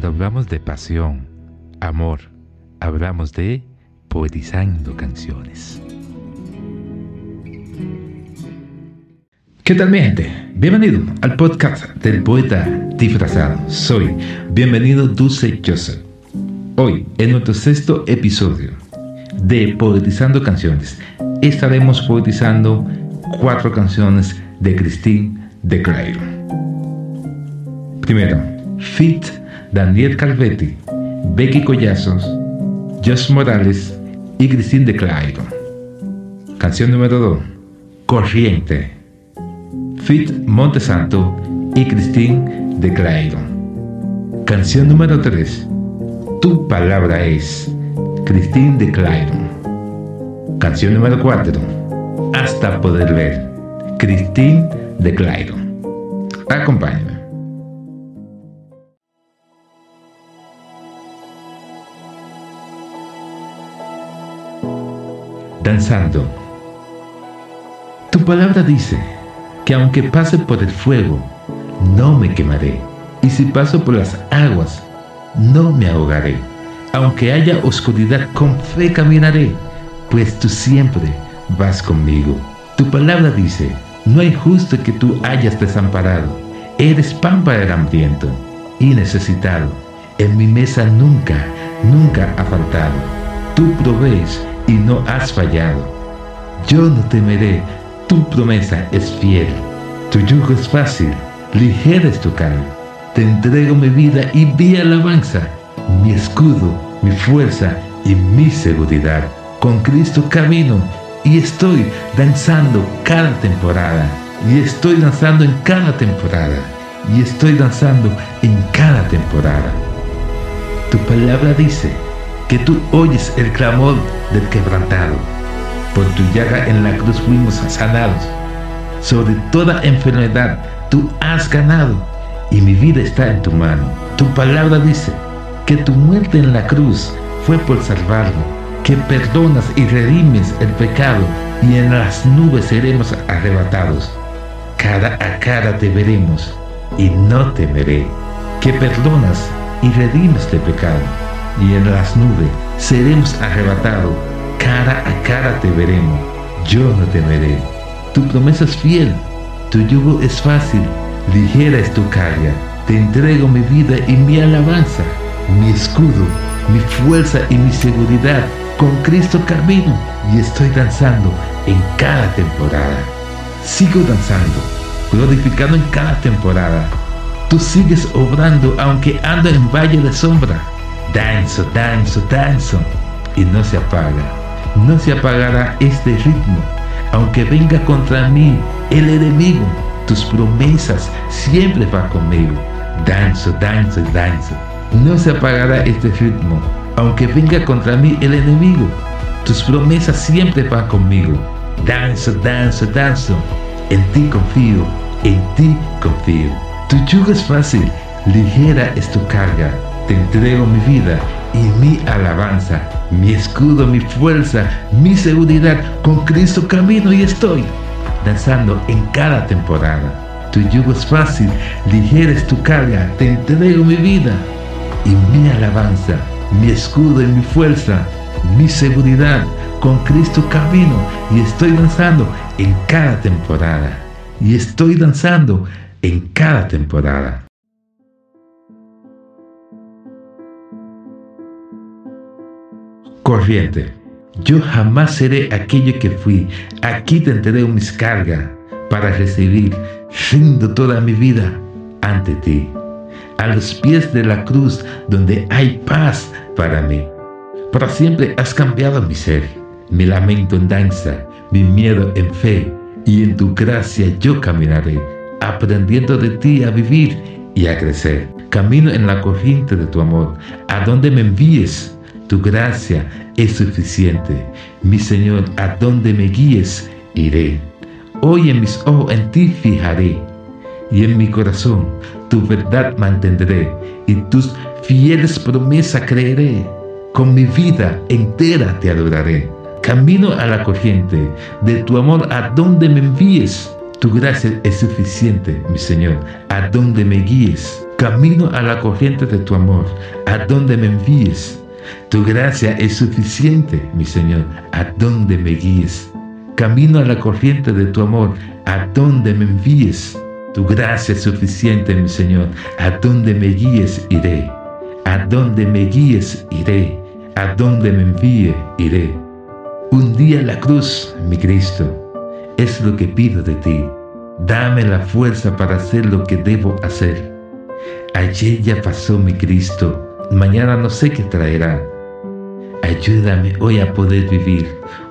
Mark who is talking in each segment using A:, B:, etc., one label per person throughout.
A: Cuando hablamos de pasión, amor, hablamos de poetizando canciones. ¿Qué tal mi gente? Bienvenido al podcast del poeta disfrazado. Soy bienvenido Dulce Joseph. Hoy, en nuestro sexto episodio de Poetizando Canciones, estaremos poetizando cuatro canciones de Christine de Clairon. Primero, Fit Daniel Calvetti, Becky Collazos, Josh Morales y Christine de Clairon. Canción número 2, Corriente Fit Montesanto y Christine de Clairon. Canción número 3. Tu palabra es Christine de Clairon. Canción número 4. Hasta poder ver Christine de Clairon. Acompáñame. Danzando. Tu palabra dice que aunque pase por el fuego, no me quemaré, y si paso por las aguas, no me ahogaré. Aunque haya oscuridad, con fe caminaré, pues tú siempre vas conmigo. Tu palabra dice, no hay justo que tú hayas desamparado. Eres pan para el hambriento y necesitado. En mi mesa nunca, nunca ha faltado. Tú provees y no has fallado. Yo no temeré tu promesa es fiel, tu yugo es fácil, ligera es tu carga. Te entrego mi vida y mi alabanza, mi escudo, mi fuerza y mi seguridad. Con Cristo camino y estoy danzando cada temporada. Y estoy danzando en cada temporada. Y estoy danzando en cada temporada. Tu palabra dice que tú oyes el clamor del quebrantado por tu llaga en la cruz fuimos sanados. Sobre toda enfermedad tú has ganado y mi vida está en tu mano. Tu palabra dice que tu muerte en la cruz fue por salvarlo, que perdonas y redimes el pecado y en las nubes seremos arrebatados. Cara a cara te veremos y no temeré, que perdonas y redimes el pecado y en las nubes seremos arrebatados cara a cara te veremos, yo no temeré. Tu promesa es fiel, tu yugo es fácil, ligera es tu carga. Te entrego mi vida y mi alabanza, mi escudo, mi fuerza y mi seguridad. Con Cristo camino y estoy danzando en cada temporada. Sigo danzando, glorificando en cada temporada. Tú sigues obrando aunque ando en valle de sombra. Danzo, danzo, danzo y no se apaga no se apagará este ritmo, aunque venga contra mí el enemigo. Tus promesas siempre van conmigo. Danzo, danzo, danzo. No se apagará este ritmo, aunque venga contra mí el enemigo. Tus promesas siempre van conmigo. Danzo, danzo, danzo. En ti confío, en ti confío. Tu yugo es fácil, ligera es tu carga. Te entrego mi vida y mi alabanza, mi escudo, mi fuerza, mi seguridad. Con Cristo camino y estoy danzando en cada temporada. Tu yugo es fácil, ligera es tu carga, te entrego mi vida y mi alabanza, mi escudo y mi fuerza, mi seguridad. Con Cristo camino y estoy danzando en cada temporada. Y estoy danzando en cada temporada. Corriente. Yo jamás seré aquello que fui. Aquí te entrego mis cargas para recibir, rindo toda mi vida ante ti. A los pies de la cruz donde hay paz para mí. Para siempre has cambiado mi ser, mi lamento en danza, mi miedo en fe, y en tu gracia yo caminaré, aprendiendo de ti a vivir y a crecer. Camino en la corriente de tu amor, a donde me envíes tu gracia es suficiente. Mi Señor, a donde me guíes, iré. Hoy en mis ojos en ti fijaré, y en mi corazón tu verdad mantendré, y tus fieles promesas creeré. Con mi vida entera te adoraré. Camino a la corriente de tu amor a donde me envíes. Tu gracia es suficiente, mi Señor, a donde me guíes. Camino a la corriente de tu amor, a donde me envíes. Tu gracia es suficiente, mi Señor, a donde me guíes. Camino a la corriente de tu amor, a donde me envíes. Tu gracia es suficiente, mi Señor, a donde me guíes iré. A donde me guíes iré. A donde me envíe iré. Un día la cruz, mi Cristo, es lo que pido de ti. Dame la fuerza para hacer lo que debo hacer. Ayer ya pasó mi Cristo, mañana no sé qué traerá. Ayúdame hoy a poder vivir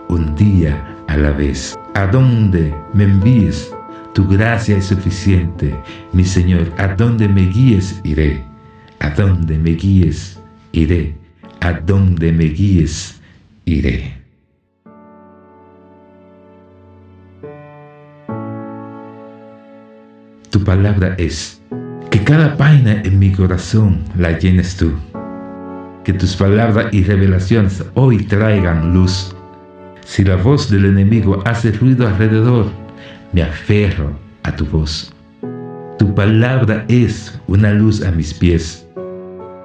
A: un día a la vez. A donde me envíes, tu gracia es suficiente. Mi Señor, a donde me guíes, iré. A donde me guíes, iré. A donde me guíes, iré. Tu palabra es que cada página en mi corazón la llenes tú. Que tus palabras y revelaciones hoy traigan luz. Si la voz del enemigo hace ruido alrededor, me aferro a tu voz. Tu palabra es una luz a mis pies.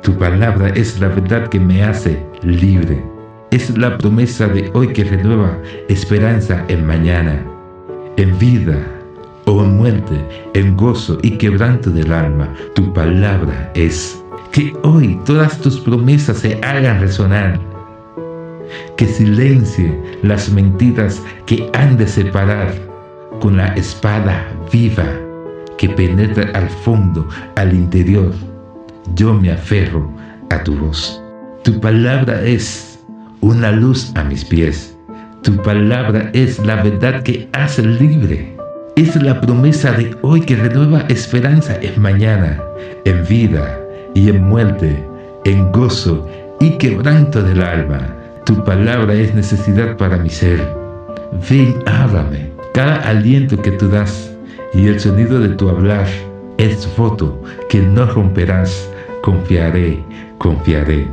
A: Tu palabra es la verdad que me hace libre. Es la promesa de hoy que renueva esperanza en mañana, en vida o en muerte, en gozo y quebranto del alma. Tu palabra es que hoy todas tus promesas se hagan resonar. Que silencie las mentiras que han de separar con la espada viva que penetra al fondo, al interior. Yo me aferro a tu voz. Tu palabra es una luz a mis pies. Tu palabra es la verdad que hace libre. Es la promesa de hoy que renueva esperanza en mañana, en vida y en muerte, en gozo y quebranto del alma. Tu palabra es necesidad para mi ser. Ven, háblame. Cada aliento que tú das y el sonido de tu hablar es voto que no romperás. Confiaré, confiaré.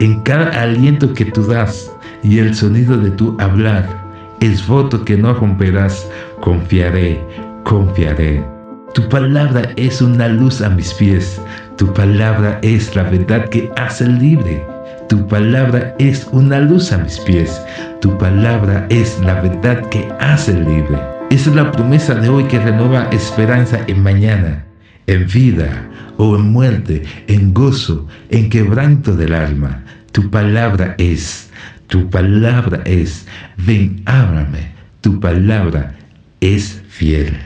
A: En cada aliento que tú das y el sonido de tu hablar es voto que no romperás. Confiaré, confiaré. Tu palabra es una luz a mis pies. Tu palabra es la verdad que hace libre. Tu palabra es una luz a mis pies. Tu palabra es la verdad que hace libre. Esa es la promesa de hoy que renueva esperanza en mañana, en vida o en muerte, en gozo, en quebranto del alma. Tu palabra es tu palabra es, ven, ábrame. Tu palabra es fiel.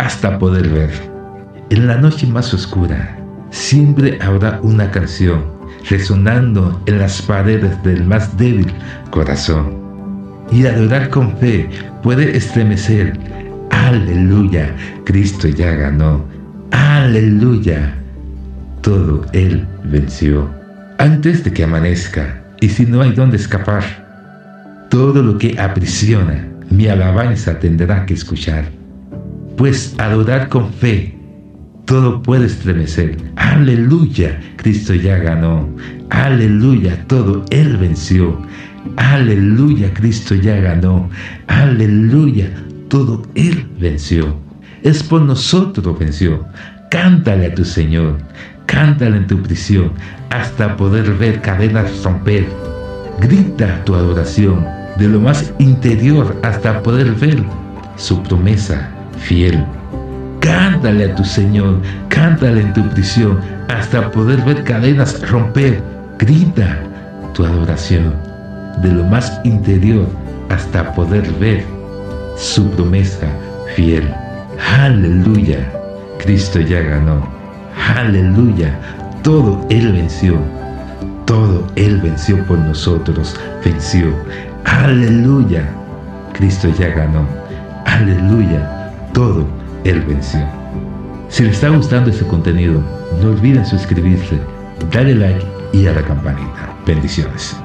A: Hasta poder ver. En la noche más oscura, siempre habrá una canción resonando en las paredes del más débil corazón. Y adorar con fe puede estremecer. Aleluya, Cristo ya ganó Aleluya. Todo Él venció. Antes de que amanezca, y si no hay dónde escapar, todo lo que aprisiona, mi alabanza tendrá que escuchar. Pues adorar con fe, todo puede estremecer. Aleluya, Cristo ya ganó. Aleluya, todo Él venció. Aleluya, Cristo ya ganó. Aleluya, todo Él venció es por nosotros venció. Cántale a tu Señor, cántale en tu prisión, hasta poder ver cadenas romper. Grita tu adoración de lo más interior hasta poder ver su promesa fiel. Cántale a tu Señor, cántale en tu prisión, hasta poder ver cadenas romper. Grita tu adoración de lo más interior hasta poder ver su promesa fiel. Aleluya, Cristo ya ganó. Aleluya, todo Él venció. Todo Él venció por nosotros, venció. Aleluya, Cristo ya ganó. Aleluya, todo Él venció. Si les está gustando este contenido, no olviden suscribirse, darle like y a la campanita. Bendiciones.